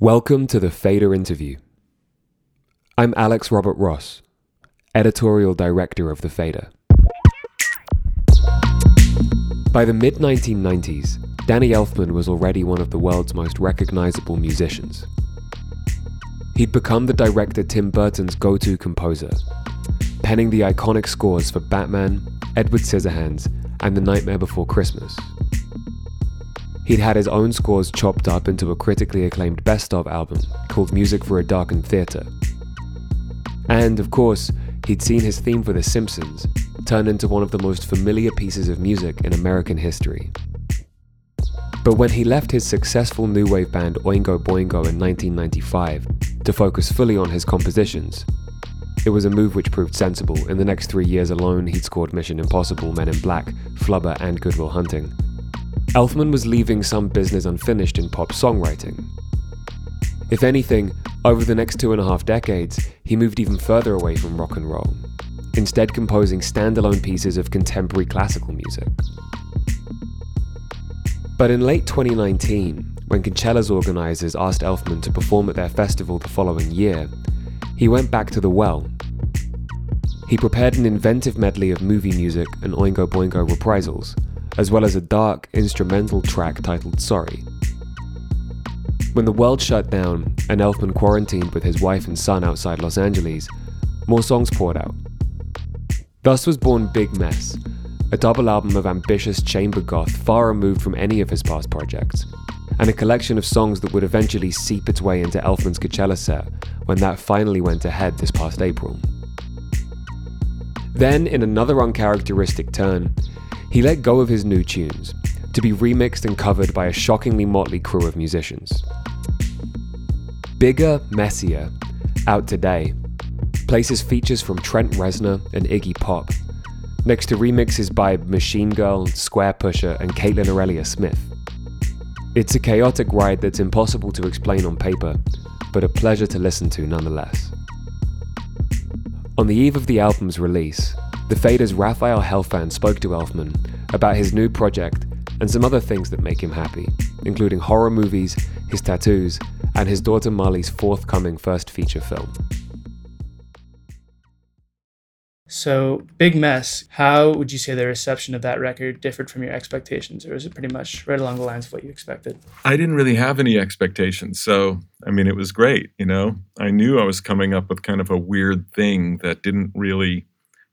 Welcome to the Fader interview. I'm Alex Robert Ross, editorial director of The Fader. By the mid 1990s, Danny Elfman was already one of the world's most recognizable musicians. He'd become the director Tim Burton's go to composer, penning the iconic scores for Batman, Edward Scissorhands, and The Nightmare Before Christmas. He'd had his own scores chopped up into a critically acclaimed best of album called Music for a Darkened Theatre. And, of course, he'd seen his theme for The Simpsons turn into one of the most familiar pieces of music in American history. But when he left his successful new wave band Oingo Boingo in 1995 to focus fully on his compositions, it was a move which proved sensible. In the next three years alone, he'd scored Mission Impossible, Men in Black, Flubber, and Good Will Hunting. Elfman was leaving some business unfinished in pop songwriting. If anything, over the next two and a half decades, he moved even further away from rock and roll, instead composing standalone pieces of contemporary classical music. But in late 2019, when Coachella's organizers asked Elfman to perform at their festival the following year, he went back to the well. He prepared an inventive medley of movie music and Oingo Boingo reprisals, as well as a dark instrumental track titled Sorry. When the world shut down and Elfman quarantined with his wife and son outside Los Angeles, more songs poured out. Thus was born Big Mess, a double album of ambitious chamber goth far removed from any of his past projects, and a collection of songs that would eventually seep its way into Elfman's Coachella set when that finally went ahead this past April. Then, in another uncharacteristic turn, he let go of his new tunes to be remixed and covered by a shockingly motley crew of musicians. Bigger, Messier, out today, places features from Trent Reznor and Iggy Pop, next to remixes by Machine Girl, Squarepusher, and Kaitlyn Aurelia Smith. It's a chaotic ride that's impossible to explain on paper, but a pleasure to listen to nonetheless. On the eve of the album's release, the Fader's Raphael Helfand spoke to Elfman about his new project and some other things that make him happy, including horror movies, his tattoos, and his daughter Mali's forthcoming first feature film. So, Big Mess, how would you say the reception of that record differed from your expectations, or was it pretty much right along the lines of what you expected? I didn't really have any expectations. So, I mean, it was great, you know? I knew I was coming up with kind of a weird thing that didn't really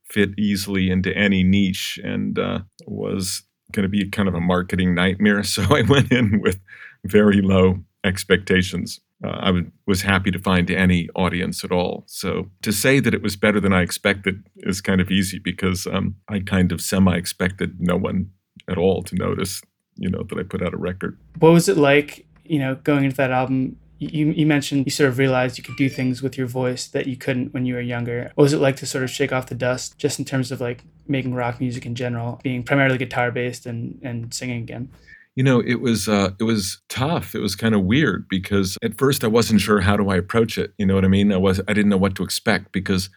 fit easily into any niche and uh, was going to be kind of a marketing nightmare. So I went in with very low expectations. Uh, I w- was happy to find any audience at all. So to say that it was better than I expected is kind of easy because um, I kind of semi expected no one at all to notice, you know, that I put out a record. What was it like, you know, going into that album you, you mentioned you sort of realized you could do things with your voice that you couldn't when you were younger. What was it like to sort of shake off the dust just in terms of like making rock music in general, being primarily guitar based and, and singing again? You know, it was uh, it was tough. It was kind of weird because at first I wasn't sure how do I approach it. You know what I mean? I was I didn't know what to expect because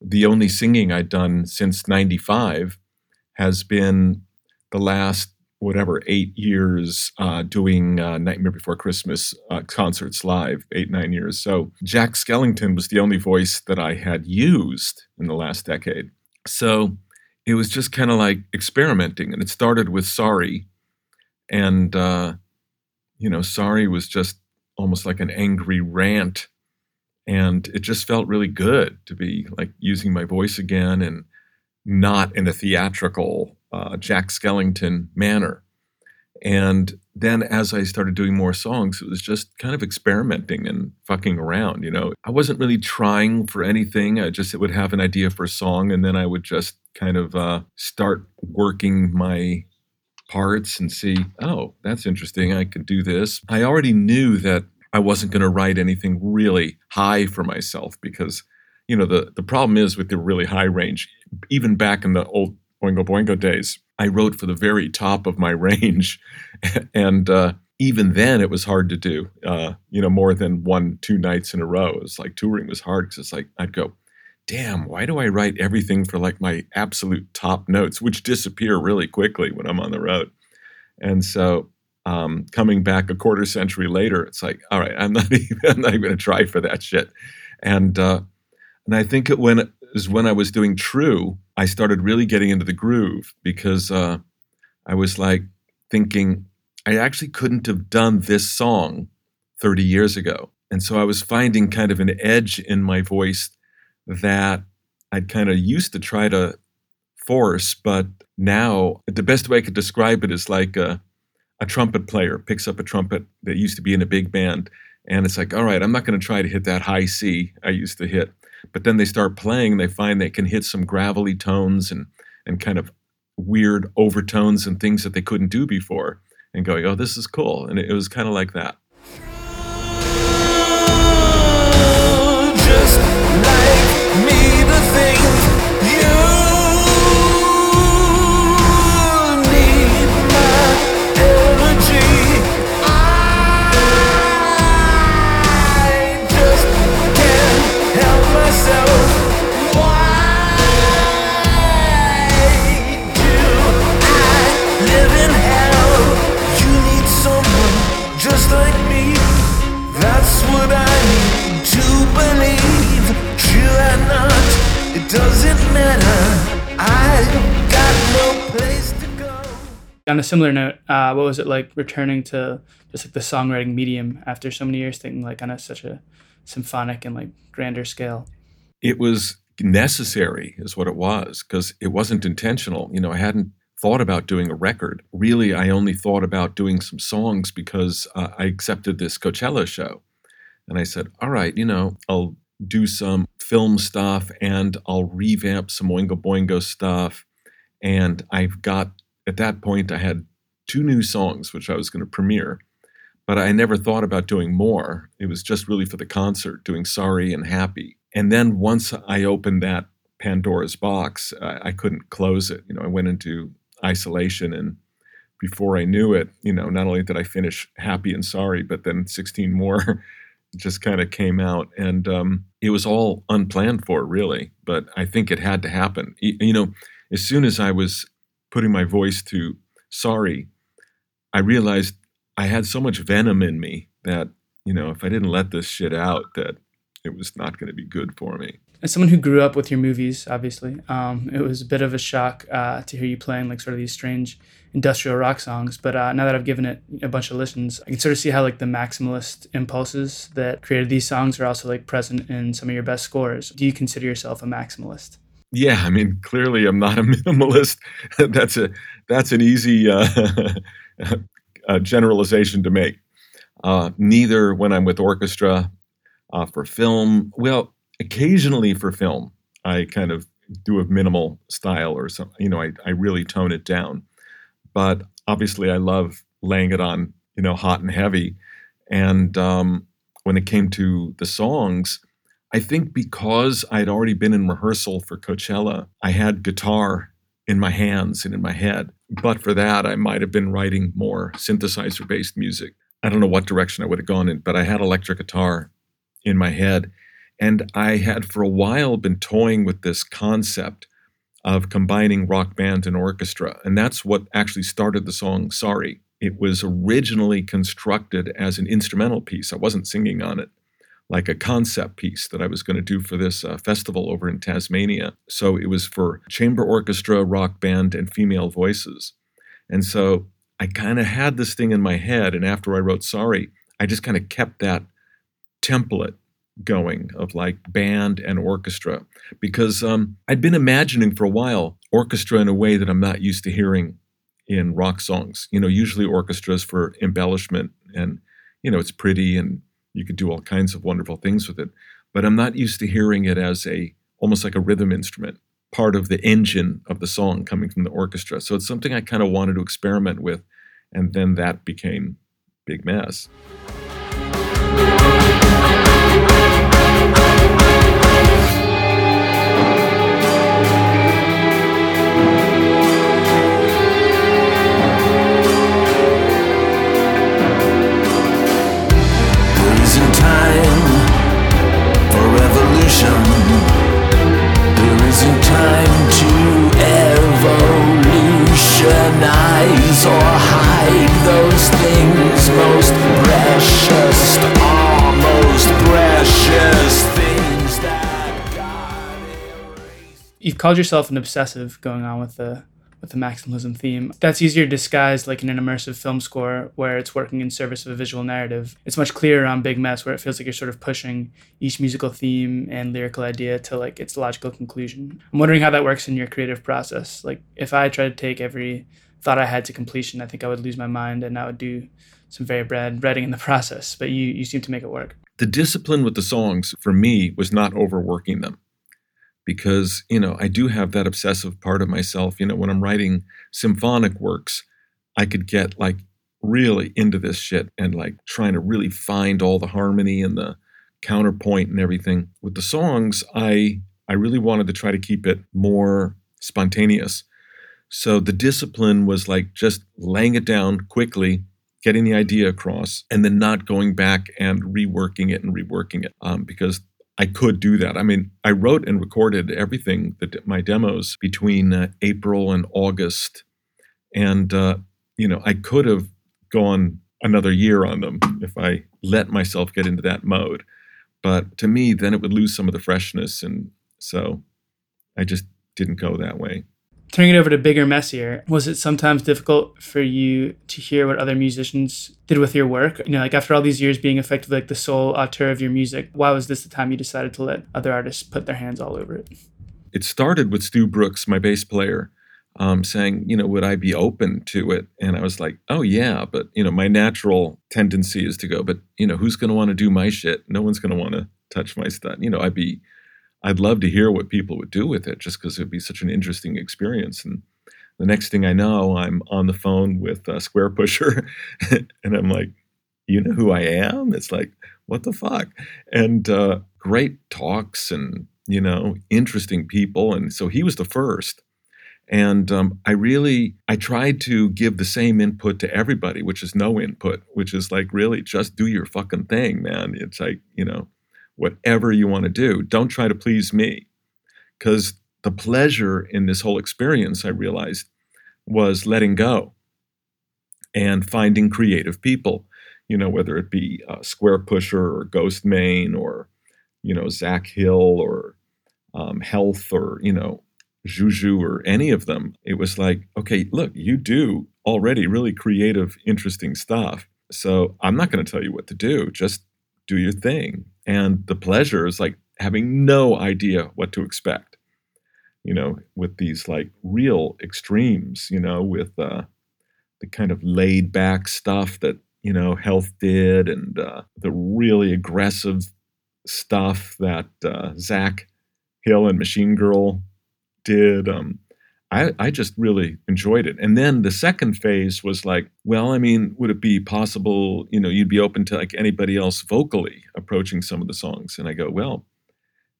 the only singing I'd done since '95 has been the last whatever eight years uh, doing uh, Nightmare Before Christmas uh, concerts live, eight nine years. So Jack Skellington was the only voice that I had used in the last decade. So it was just kind of like experimenting, and it started with Sorry, and uh, you know, Sorry was just almost like an angry rant, and it just felt really good to be like using my voice again and not in a theatrical uh, Jack Skellington manner. And then as I started doing more songs, it was just kind of experimenting and fucking around, you know. I wasn't really trying for anything. I just would have an idea for a song and then I would just kind of uh, start working my parts and see, oh, that's interesting. I could do this. I already knew that I wasn't going to write anything really high for myself because, you know, the, the problem is with the really high range, even back in the old Oingo Boingo days, I wrote for the very top of my range. and uh, even then, it was hard to do, uh, you know, more than one, two nights in a row. It was like touring was hard because it's like, I'd go, damn, why do I write everything for like my absolute top notes, which disappear really quickly when I'm on the road? And so um, coming back a quarter century later, it's like, all right, I'm not even, I'm not even going to try for that shit. And uh, and I think it when it was when I was doing True, I started really getting into the groove because uh, I was like thinking I actually couldn't have done this song 30 years ago. And so I was finding kind of an edge in my voice that I'd kind of used to try to force, but now the best way I could describe it is like a, a trumpet player picks up a trumpet that used to be in a big band, and it's like, all right, I'm not going to try to hit that high C I used to hit. But then they start playing, and they find they can hit some gravelly tones and and kind of weird overtones and things that they couldn't do before, and going, oh, this is cool. And it, it was kind of like that. On a similar note, uh, what was it like returning to just like the songwriting medium after so many years, thinking like on a, such a symphonic and like grander scale? It was necessary, is what it was, because it wasn't intentional. You know, I hadn't thought about doing a record. Really, I only thought about doing some songs because uh, I accepted this Coachella show. And I said, all right, you know, I'll do some film stuff and I'll revamp some Oingo Boingo stuff. And I've got at that point, I had two new songs which I was going to premiere, but I never thought about doing more. It was just really for the concert, doing Sorry and Happy. And then once I opened that Pandora's box, I, I couldn't close it. You know, I went into isolation and before I knew it, you know, not only did I finish Happy and Sorry, but then 16 more just kind of came out. And um, it was all unplanned for, really. But I think it had to happen. You know, as soon as I was putting my voice to sorry, I realized I had so much venom in me that, you know, if I didn't let this shit out, that it was not going to be good for me. As someone who grew up with your movies, obviously, um, it was a bit of a shock uh, to hear you playing like sort of these strange industrial rock songs. But uh, now that I've given it a bunch of listens, I can sort of see how like the maximalist impulses that created these songs are also like present in some of your best scores. Do you consider yourself a maximalist? Yeah, I mean, clearly I'm not a minimalist. that's a that's an easy uh, generalization to make. Uh, neither when I'm with orchestra, uh, for film. Well, occasionally for film, I kind of do a minimal style or something. You know, I I really tone it down. But obviously, I love laying it on, you know, hot and heavy. And um, when it came to the songs, I think because I'd already been in rehearsal for Coachella, I had guitar in my hands and in my head. But for that, I might have been writing more synthesizer based music. I don't know what direction I would have gone in, but I had electric guitar in my head. And I had for a while been toying with this concept of combining rock band and orchestra. And that's what actually started the song Sorry. It was originally constructed as an instrumental piece. I wasn't singing on it like a concept piece that I was going to do for this uh, festival over in Tasmania. So it was for chamber orchestra, rock band, and female voices. And so I kind of had this thing in my head. And after I wrote Sorry, I just kind of kept that template going of like band and orchestra because um, I'd been imagining for a while orchestra in a way that I'm not used to hearing in rock songs. You know, usually orchestras for embellishment and, you know, it's pretty and you could do all kinds of wonderful things with it. But I'm not used to hearing it as a almost like a rhythm instrument, part of the engine of the song coming from the orchestra. So it's something I kind of wanted to experiment with, and then that became Big Mess. patronize or hide those things most precious, are most precious things that God erased. You've called yourself an obsessive going on with the with the maximalism theme. That's easier disguised like in an immersive film score where it's working in service of a visual narrative. It's much clearer on Big Mess where it feels like you're sort of pushing each musical theme and lyrical idea to like its logical conclusion. I'm wondering how that works in your creative process. Like if I tried to take every thought I had to completion, I think I would lose my mind and I would do some very bad writing in the process. But you you seem to make it work. The discipline with the songs for me was not overworking them because you know I do have that obsessive part of myself. You know, when I'm writing symphonic works, I could get like really into this shit and like trying to really find all the harmony and the counterpoint and everything. With the songs, I I really wanted to try to keep it more spontaneous. So the discipline was like just laying it down quickly, getting the idea across, and then not going back and reworking it and reworking it. Um, because I could do that. I mean, I wrote and recorded everything that my demos between uh, April and August, and uh, you know, I could have gone another year on them if I let myself get into that mode. But to me, then it would lose some of the freshness, and so I just didn't go that way. Turning it over to bigger, messier, was it sometimes difficult for you to hear what other musicians did with your work? You know, like after all these years being effectively like the sole auteur of your music, why was this the time you decided to let other artists put their hands all over it? It started with Stu Brooks, my bass player, um, saying, you know, would I be open to it? And I was like, oh, yeah. But, you know, my natural tendency is to go, but, you know, who's going to want to do my shit? No one's going to want to touch my stuff. You know, I'd be I'd love to hear what people would do with it just because it'd be such an interesting experience. And the next thing I know, I'm on the phone with a Squarepusher and I'm like, you know who I am? It's like, what the fuck? And uh, great talks and, you know, interesting people. And so he was the first. And um, I really, I tried to give the same input to everybody, which is no input, which is like really just do your fucking thing, man. It's like, you know, whatever you want to do. Don't try to please me. Because the pleasure in this whole experience, I realized, was letting go and finding creative people, you know, whether it be uh, Squarepusher or Ghostemane or, you know, Zach Hill or um, Health or, you know, Juju or any of them. It was like, okay, look, you do already really creative, interesting stuff. So I'm not going to tell you what to do. Just do your thing. And the pleasure is like having no idea what to expect, you know, with these like real extremes, you know, with uh, the kind of laid back stuff that, you know, Health did and uh, the really aggressive stuff that uh, Zach Hill and Machine Girl did. Um, I, I just really enjoyed it. And then the second phase was like, well, I mean, would it be possible, you know, you'd be open to like anybody else vocally approaching some of the songs? And I go, well,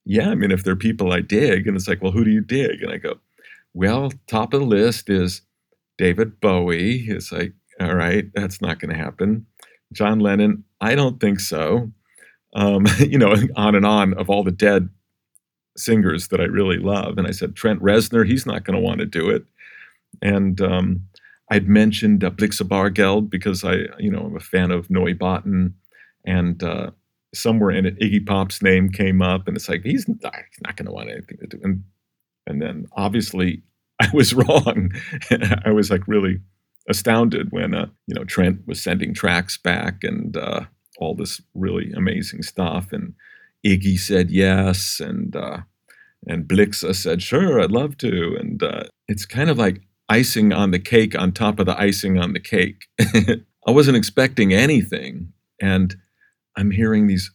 yeah, I mean, if there are people I dig, and it's like, well, who do you dig? And I go, well, top of the list is David Bowie. It's like, all right, that's not going to happen. John Lennon, I don't think so. Um, you know, on and on of all the dead singers that I really love. And I said, Trent Reznor, he's not going to want to do it. And um, I'd mentioned uh, Blixa Bargeld because I, you know, I'm a fan of Neubauten. And uh, somewhere in it, Iggy Pop's name came up. And it's like, he's not, he's not going to want anything to do. And, and then obviously I was wrong. I was like really astounded when, uh, you know, Trent was sending tracks back and uh, all this really amazing stuff. And Iggy said yes, and uh, and Blixa said sure, I'd love to, and uh, it's kind of like icing on the cake on top of the icing on the cake. I wasn't expecting anything, and I'm hearing these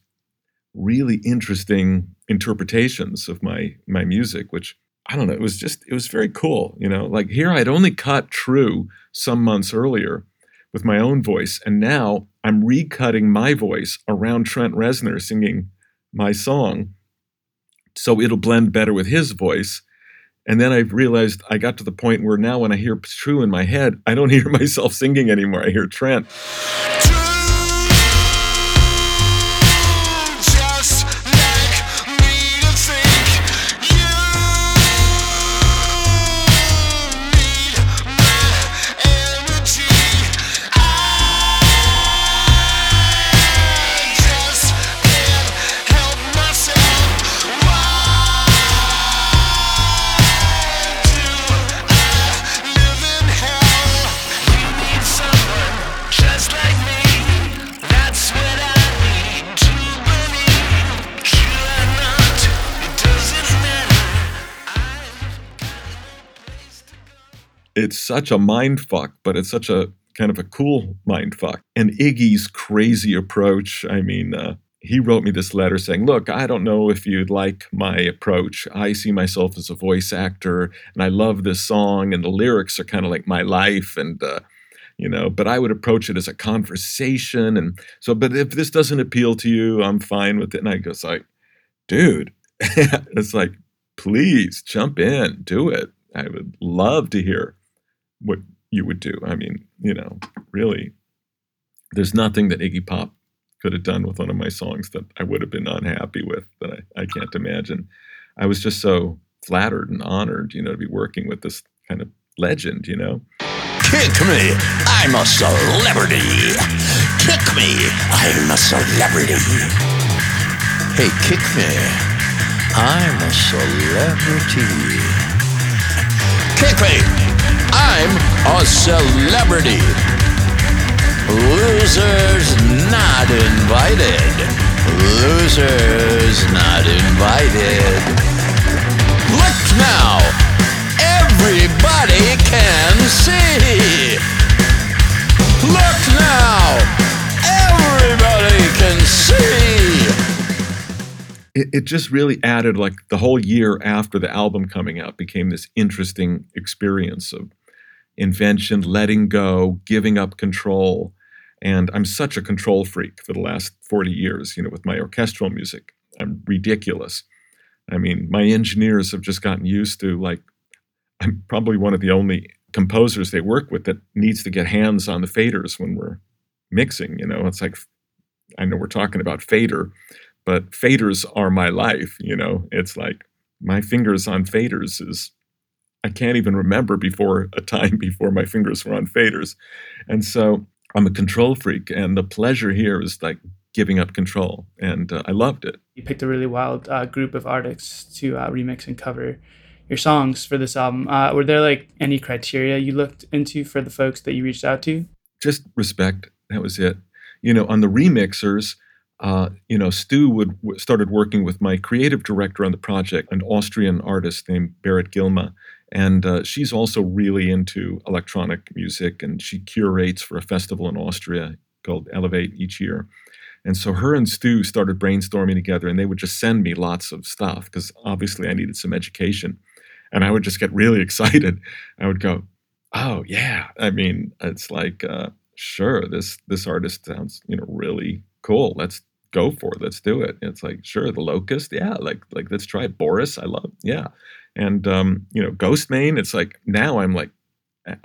really interesting interpretations of my my music, which I don't know. It was just it was very cool, you know. Like here, I'd only cut true some months earlier with my own voice, and now I'm recutting my voice around Trent Reznor singing my song so it'll blend better with his voice. And then I realized I got to the point where now when I hear True in my head, I don't hear myself singing anymore. I hear Trent. It's such a mind fuck, but it's such a kind of a cool mind fuck. And Iggy's crazy approach. I mean, uh, he wrote me this letter saying, Look, I don't know if you'd like my approach. I see myself as a voice actor and I love this song, and the lyrics are kind of like my life. And, uh, you know, but I would approach it as a conversation. And so, but if this doesn't appeal to you, I'm fine with it. And I go, like, dude, it's like, please jump in, do it. I would love to hear what you would do. I mean, you know, really, there's nothing that Iggy Pop could have done with one of my songs that I would have been unhappy with that I, I can't imagine. I was just so flattered and honored, you know, to be working with this kind of legend, you know. Kick me, I'm a celebrity. Kick me, I'm a celebrity. Hey, kick me, I'm a celebrity. Kick me, I'm a celebrity. Losers not invited. Losers not invited. Look now, everybody can see. Look now, everybody can see. It, it just really added, like the whole year after the album coming out became this interesting experience of invention, letting go, giving up control. And I'm such a control freak for the last 40 years, you know, with my orchestral music. I'm ridiculous. I mean, my engineers have just gotten used to like, I'm probably one of the only composers they work with that needs to get hands on the faders when we're mixing. You know, it's like, I know we're talking about fader, but faders are my life. You know, it's like my fingers on faders is I can't even remember before a time before my fingers were on faders. And so I'm a control freak, and the pleasure here is like giving up control, and uh, I loved it. You picked a really wild uh, group of artists to uh, remix and cover your songs for this album. Uh, were there like any criteria you looked into for the folks that you reached out to? Just respect. That was it. You know, on the remixers, uh, you know, Stu would started working with my creative director on the project, an Austrian artist named Berit Gilma, and uh, she's also really into electronic music, and she curates for a festival in Austria called Elevate each year. And so her and Stu started brainstorming together, and they would just send me lots of stuff because obviously I needed some education. And I would just get really excited. I would go, "Oh yeah!" I mean, it's like, uh, sure, this this artist sounds, you know, really cool. Let's go for it. Let's do it. it's like, sure, the Locust, yeah, like like let's try it. Boris, I love, yeah. And um, you know, Ghostemane, it's like now I'm like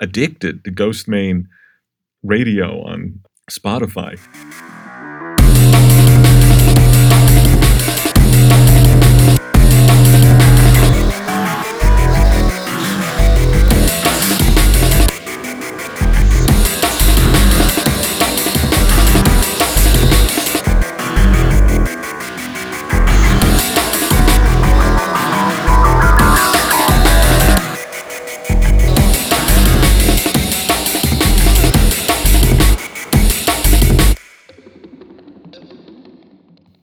addicted to Ghostemane radio on Spotify.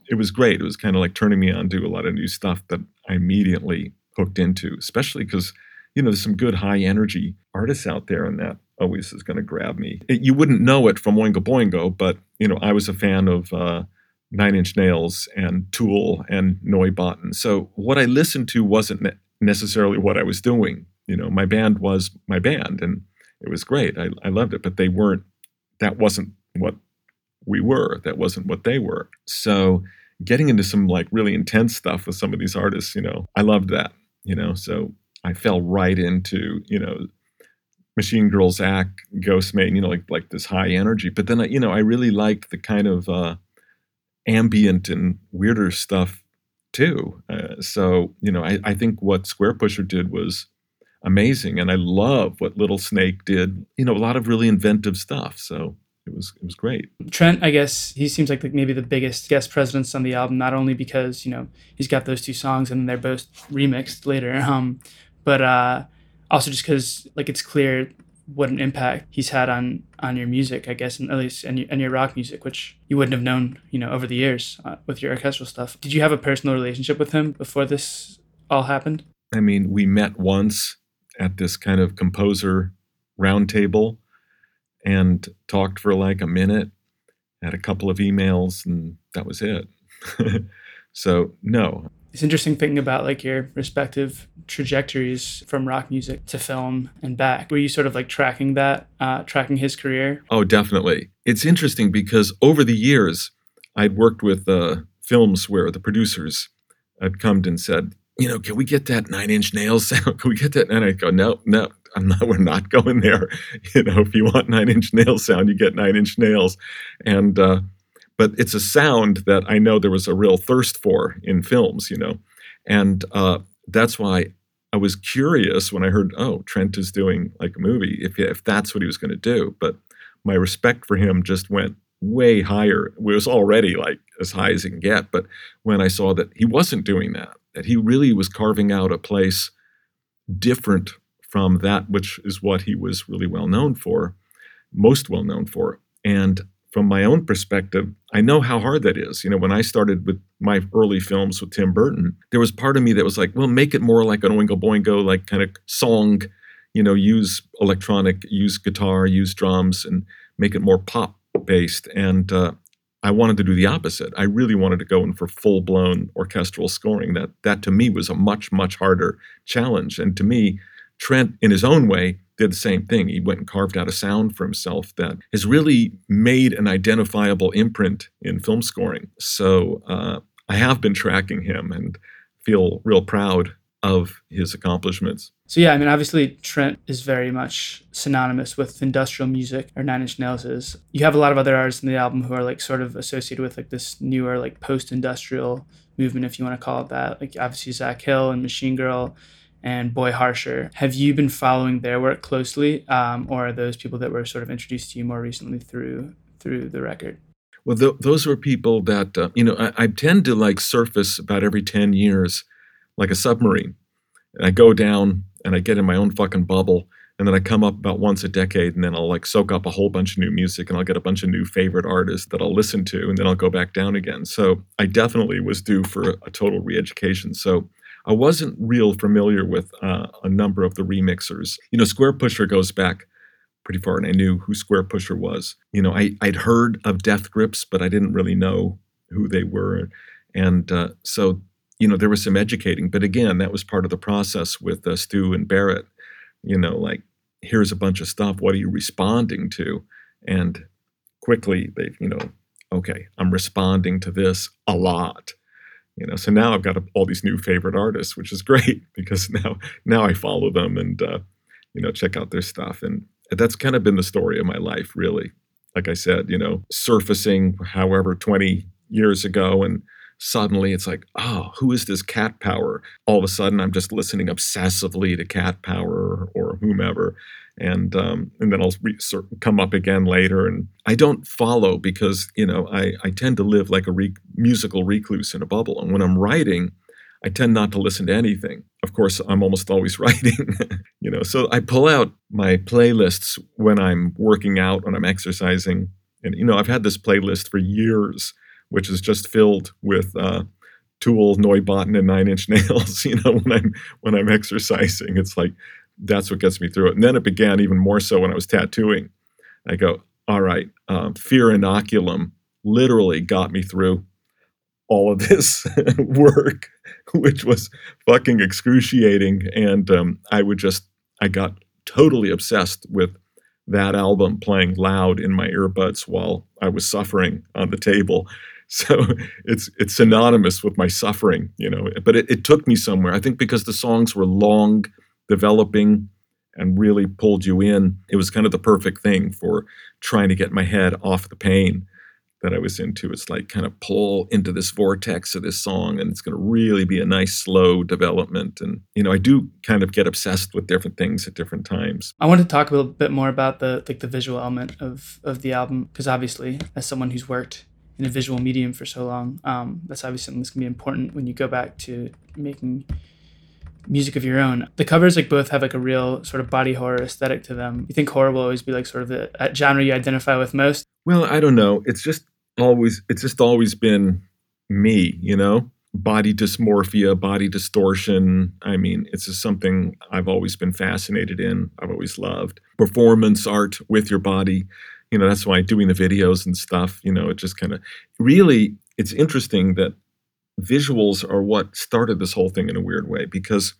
It was great. It was kind of like turning me on to a lot of new stuff that I immediately hooked into, especially because, you know, there's some good high energy artists out there, and that always is going to grab me. It, you wouldn't know it from Oingo Boingo, but, you know, I was a fan of uh, Nine Inch Nails and Tool and Neubauten. So what I listened to wasn't ne- necessarily what I was doing. You know, my band was my band, and it was great. I, I loved it, but they weren't, that wasn't what we were. That wasn't what they were. So getting into some like really intense stuff with some of these artists, you know, I loved that, you know. So I fell right into, you know, Machine Girls Act, Zach, Ghostemane, you know, like like this high energy. But then I, you know, I really liked the kind of uh, ambient and weirder stuff too. Uh, so you know, I, I think what Squarepusher did was amazing, and I love what Little Snake did. You know, a lot of really inventive stuff. So it was it was great. Trent, I guess he seems like the, maybe the biggest guest presence on the album, not only because you know he's got those two songs and they're both remixed later, um, but uh, also just because like it's clear what an impact he's had on on your music, I guess, and at least and your, and your rock music, which you wouldn't have known, you know, over the years uh, with your orchestral stuff. Did you have a personal relationship with him before this all happened? I mean, we met once at this kind of composer round table and talked for like a minute, had a couple of emails, and that was it. so, no. It's interesting thinking about like your respective trajectories from rock music to film and back. Were you sort of like tracking that, uh, tracking his career? Oh, definitely. It's interesting because over the years, I'd worked with uh, films where the producers had come and said, you know, can we get that nine inch nails sound? Can we get that? And I go, no, no, I'm not, we're not going there. You know, if you want nine inch Nails sound, you get nine inch nails. And, uh, but it's a sound that I know there was a real thirst for in films, you know. And uh, that's why I was curious when I heard, oh, Trent is doing like a movie, if, if that's what he was going to do. But my respect for him just went way higher. It was already like as high as it can get. But when I saw that he wasn't doing that, that he really was carving out a place different from that which is what he was really well known for, most well known for. And from my own perspective, I know how hard that is. You know, when I started with my early films with Tim Burton, there was part of me that was like, well, make it more like an Oingo Boingo, like kind of song, you know, use electronic, use guitar, use drums, and make it more pop based. And uh, I wanted to do the opposite. I really wanted to go in for full blown orchestral scoring. That that to me was a much much harder challenge. And to me, Trent, in his own way, did the same thing. He went and carved out a sound for himself that has really made an identifiable imprint in film scoring. So uh, I have been tracking him and feel real proud of his accomplishments. So yeah, I mean, obviously Trent is very much synonymous with industrial music, or Nine Inch Nails is. You have a lot of other artists in the album who are like sort of associated with like this newer like post-industrial movement, if you want to call it that. Like obviously Zach Hill and Machine Girl and Boy Harsher. Have you been following their work closely, um, or are those people that were sort of introduced to you more recently through through the record? Well, th- those were people that uh, you know. I, I tend to like surface about every ten years, like a submarine, and I go down and I get in my own fucking bubble. And then I come up about once a decade, and then I'll like soak up a whole bunch of new music, and I'll get a bunch of new favorite artists that I'll listen to, and then I'll go back down again. So I definitely was due for a total re-education. So I wasn't real familiar with uh, a number of the remixers. You know, Squarepusher goes back pretty far, and I knew who Squarepusher was. You know, I, I'd heard of Death Grips, but I didn't really know who they were. And uh, so, you know, there was some educating. But again, that was part of the process with uh, Stu and Berit. You know, like, here's a bunch of stuff. What are you responding to? And quickly, they, you know, okay, I'm responding to this a lot you know so now i've got all these new favorite artists which is great because now now i follow them and uh, you know check out their stuff. And that's kind of been the story of my life really. Like i said you know surfacing however 20 years ago and suddenly it's like oh who is this cat power all of a sudden i'm just listening obsessively to cat power or whomever and um, and then I'll re- come up again later. And I don't follow because you know I I tend to live like a re- musical recluse in a bubble. And when I'm writing, I tend not to listen to anything. Of course, I'm almost always writing, you know. So I pull out my playlists when I'm working out, when I'm exercising, and you know I've had this playlist for years, which is just filled with. Uh, Tool, Neubauten, and Nine Inch Nails. You know, when I'm when I'm exercising, it's like that's what gets me through it. And then it began even more so when I was tattooing. I go, all right, um, fear inoculum literally got me through all of this work, which was fucking excruciating. And um, I would just, I got totally obsessed with that album playing loud in my earbuds while I was suffering on the table. So it's it's synonymous with my suffering, you know. But it, it took me somewhere. I think because the songs were long developing and really pulled you in. It was kind of the perfect thing for trying to get my head off the pain that I was into. It's like kind of pull into this vortex of this song, and it's going to really be a nice slow development. And you know, I do kind of get obsessed with different things at different times. I want to talk a little bit more about the like the visual element of of the album because obviously, as someone who's worked in a visual medium for so long, um, that's obviously something that's to be important when you go back to making music of your own. The covers like both have like a real sort of body horror aesthetic to them. You think horror will always be like sort of the genre you identify with most? Well, I don't know. It's just always it's just always been me, you know. body dysmorphia, body distortion. I mean, it's just something I've always been fascinated in. I've always loved performance art with your body. You know, that's why doing the videos and stuff, you know, it just kind of really, it's interesting that visuals are what started this whole thing in a weird way because,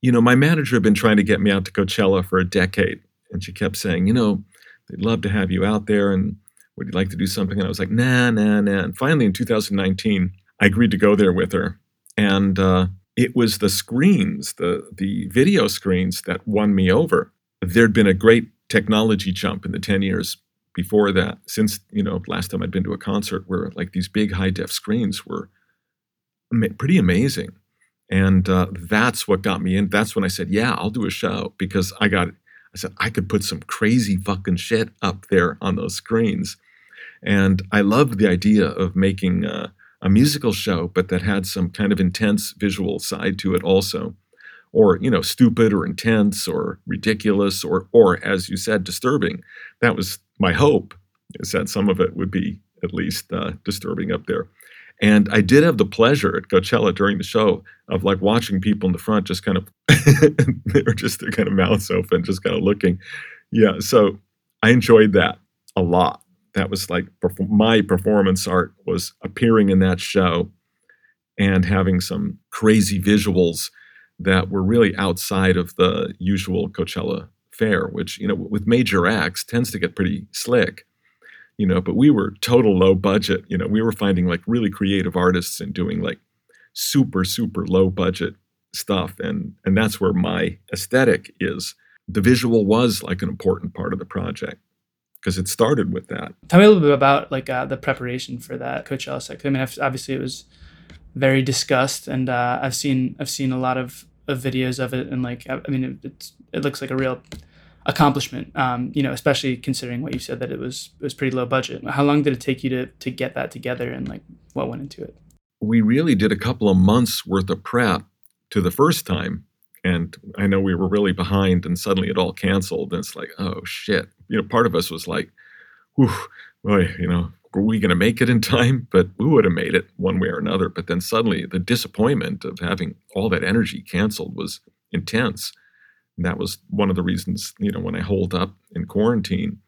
you know, my manager had been trying to get me out to Coachella for a decade. And she kept saying, you know, they'd love to have you out there and would you like to do something? And I was like, nah, nah, nah. And finally in 2019, I agreed to go there with her. And uh, it was the screens, the, the video screens that won me over. There'd been a great technology jump in the 10 years before that, since, you know, last time I'd been to a concert where like these big high def screens were pretty amazing. And uh, that's what got me in. That's when I said, yeah, I'll do a show because I got, I said, I could put some crazy fucking shit up there on those screens. And I loved the idea of making uh, a musical show, but that had some kind of intense visual side to it also. Or, you know, stupid or intense or ridiculous or, or as you said, disturbing. That was my hope, is that some of it would be at least uh, disturbing up there. And I did have the pleasure at Coachella during the show of like watching people in the front just kind of they were just their kind of mouths open, just kind of looking. Yeah, so I enjoyed that a lot. That was like my performance art was appearing in that show and having some crazy visuals that were really outside of the usual Coachella fare, which you know with major acts tends to get pretty slick you know, but we were total low budget. You know, we were finding like really creative artists and doing like super, super low budget stuff. And and that's where my aesthetic is. The visual was like an important part of the project because it started with that. Tell me a little bit about like uh, the preparation for that Coachella set. I mean, obviously it was very discussed, and uh, I've seen I've seen a lot of, of videos of it, and like I, I mean, it, it's it looks like a real accomplishment. Um, you know, especially considering what you said that it was it was pretty low budget. How long did it take you to to get that together, and like what went into it? We really did a couple of months worth of prep to the first time, and I know we were really behind, and suddenly it all canceled. And it's like, oh shit! You know, part of us was like, whew, boy, you know, were we going to make it in time? But we would have made it one way or another. But then suddenly the disappointment of having all that energy canceled was intense. And that was one of the reasons, you know, when I holed up in quarantine,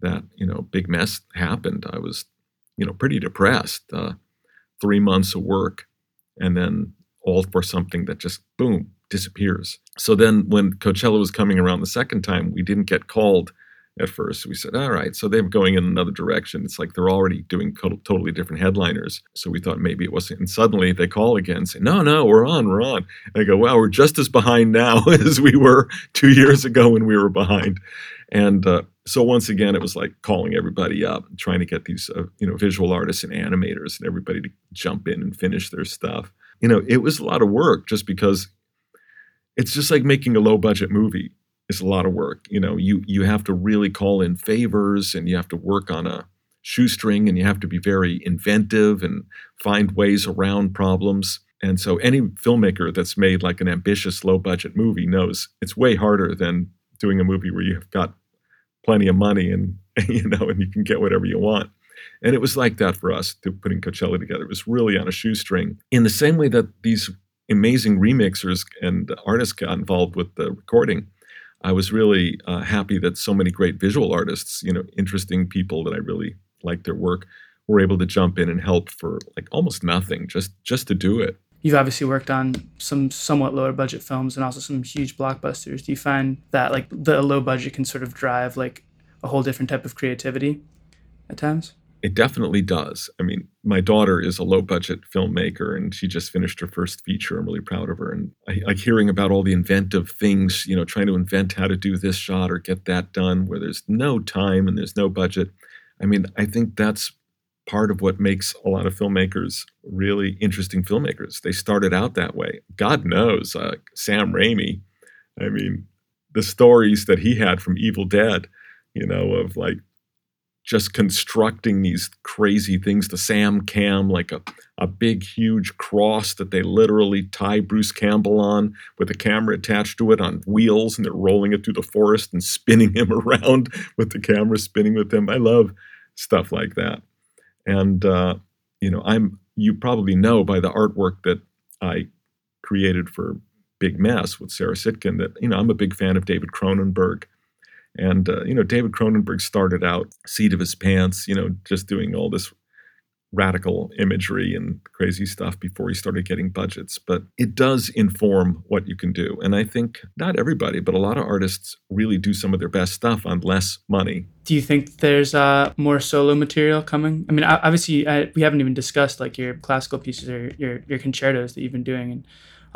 that you know, big mess happened. I was, you know, pretty depressed. Uh, three months of work, and then all for something that just boom disappears. So then, when Coachella was coming around the second time, we didn't get called at first. We said, all right, so they're going in another direction. It's like they're already doing totally different headliners. So we thought maybe it wasn't. And suddenly they call again and say, no, no, we're on, we're on. And I go, wow, we're just as behind now as we were two years ago when we were behind. And uh, so once again, it was like calling everybody up, and trying to get these, uh, you know, visual artists and animators and everybody to jump in and finish their stuff. You know, it was a lot of work just because it's just like making a low budget movie is a lot of work. You know, you you have to really call in favors and you have to work on a shoestring and you have to be very inventive and find ways around problems. And so any filmmaker that's made like an ambitious low budget movie knows it's way harder than doing a movie where you've got plenty of money and you know and you can get whatever you want. And it was like that for us to putting Coachella together. It was really on a shoestring. In the same way that these amazing remixers and artists got involved with the recording, I was really uh, happy that so many great visual artists, you know, interesting people that I really liked their work, were able to jump in and help for like almost nothing, just just to do it. You've obviously worked on some somewhat lower budget films and also some huge blockbusters. Do you find that like the low budget can sort of drive like a whole different type of creativity at times? It definitely does. I mean, my daughter is a low budget filmmaker and she just finished her first feature. I'm really proud of her. And I like hearing about all the inventive things, you know, trying to invent how to do this shot or get that done where there's no time and there's no budget. I mean, I think that's part of what makes a lot of filmmakers really interesting filmmakers. They started out that way. God knows, uh, Sam Raimi, I mean, the stories that he had from Evil Dead, you know, of like just constructing these crazy things. The Sam Cam, like a, a big, huge cross that they literally tie Bruce Campbell on with a camera attached to it on wheels, and they're rolling it through the forest and spinning him around with the camera spinning with him. I love stuff like that. And, uh, you know, I'm you probably know by the artwork that I created for Big Mess with Sarah Sitkin that you know I'm a big fan of David Cronenberg, and uh, you know David Cronenberg started out seat of his pants, you know, just doing all this radical imagery and crazy stuff before he started getting budgets. But it does inform what you can do, and I think not everybody, but a lot of artists really do some of their best stuff on less money. Do you think there's uh, more solo material coming? I mean, obviously, I, we haven't even discussed like your classical pieces or your your concertos that you've been doing, and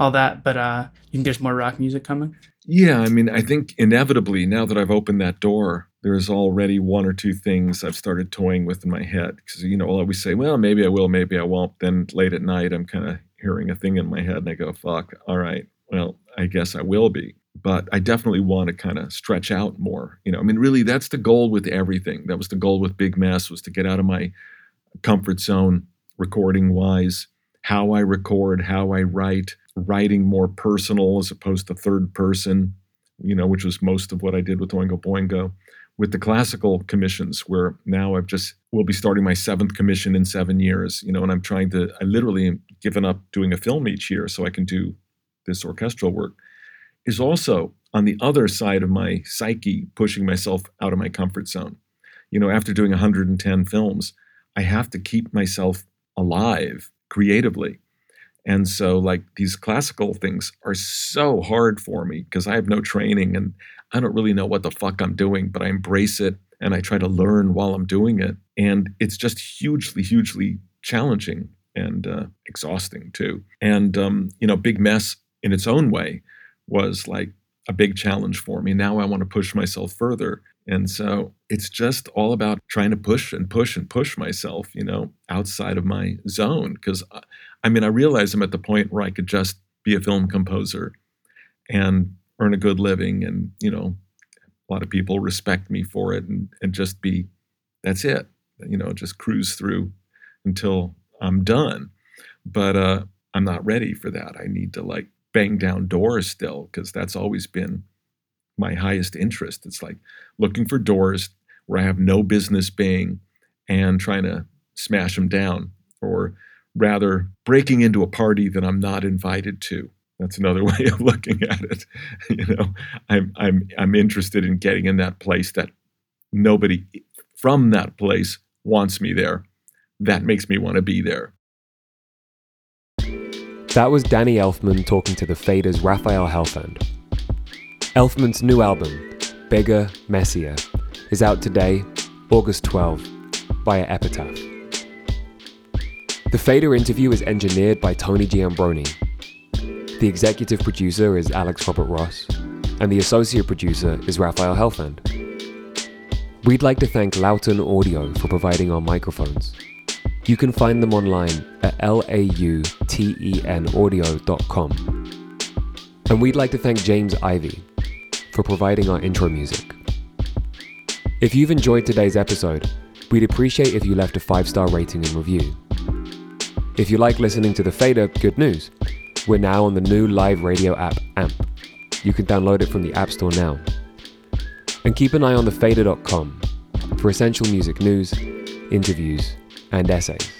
all that. But uh, you think there's more rock music coming? Yeah, I mean, I think inevitably now that I've opened that door, there's already one or two things I've started toying with in my head. Because you know, I'll always say, "Well, maybe I will, maybe I won't." Then late at night, I'm kind of hearing a thing in my head, and I go, "Fuck, all right, well, I guess I will be." But I definitely want to kind of stretch out more. You know, I mean, really, that's the goal with everything. That was the goal with Big Mess was to get out of my comfort zone, recording wise, how I record, how I write, writing more personal as opposed to third person, you know, which was most of what I did with Oingo Boingo. With the classical commissions, where now I've just will be starting my seventh commission in seven years, you know, and I'm trying to I literally am given up doing a film each year so I can do this orchestral work, is also on the other side of my psyche, pushing myself out of my comfort zone. You know, after doing 110 films, I have to keep myself alive creatively. And so, like, these classical things are so hard for me because I have no training and I don't really know what the fuck I'm doing, but I embrace it and I try to learn while I'm doing it. And it's just hugely, hugely challenging and uh, exhausting too. And, um, you know, Big Mess in its own way was like a big challenge for me. Now I want to push myself further. And so it's just all about trying to push and push and push myself, you know, outside of my zone. Because I mean, I realize I'm at the point where I could just be a film composer and earn a good living. And, you know, a lot of people respect me for it and, and just be, that's it, you know, just cruise through until I'm done. But uh, I'm not ready for that. I need to like bang down doors still because that's always been my highest interest. It's like looking for doors where I have no business being and trying to smash them down, or rather breaking into a party that I'm not invited to. That's another way of looking at it. You know, I'm I'm I'm interested in getting in that place that nobody from that place wants me there. That makes me want to be there. That was Danny Elfman talking to the Faders' Raphael Helfand. Elfman's new album, Bigger Messier, is out today, August 12, via Epitaph. The Fader interview is engineered by Tony Giambroni. The executive producer is Alex Robert Ross, and the associate producer is Raphael Helfand. We'd like to thank Lauten Audio for providing our microphones. You can find them online at lautenaudio.com. And we'd like to thank James Ivy for providing our intro music. If you've enjoyed today's episode, we'd appreciate if you left a five star rating and review. If you like listening to The Fader, good news. We're now on the new live radio app, AMP. You can download it from the App Store now. And keep an eye on thefader.com for essential music news, interviews, and essays.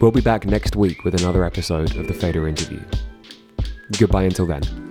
We'll be back next week with another episode of The Fader Interview. Goodbye until then.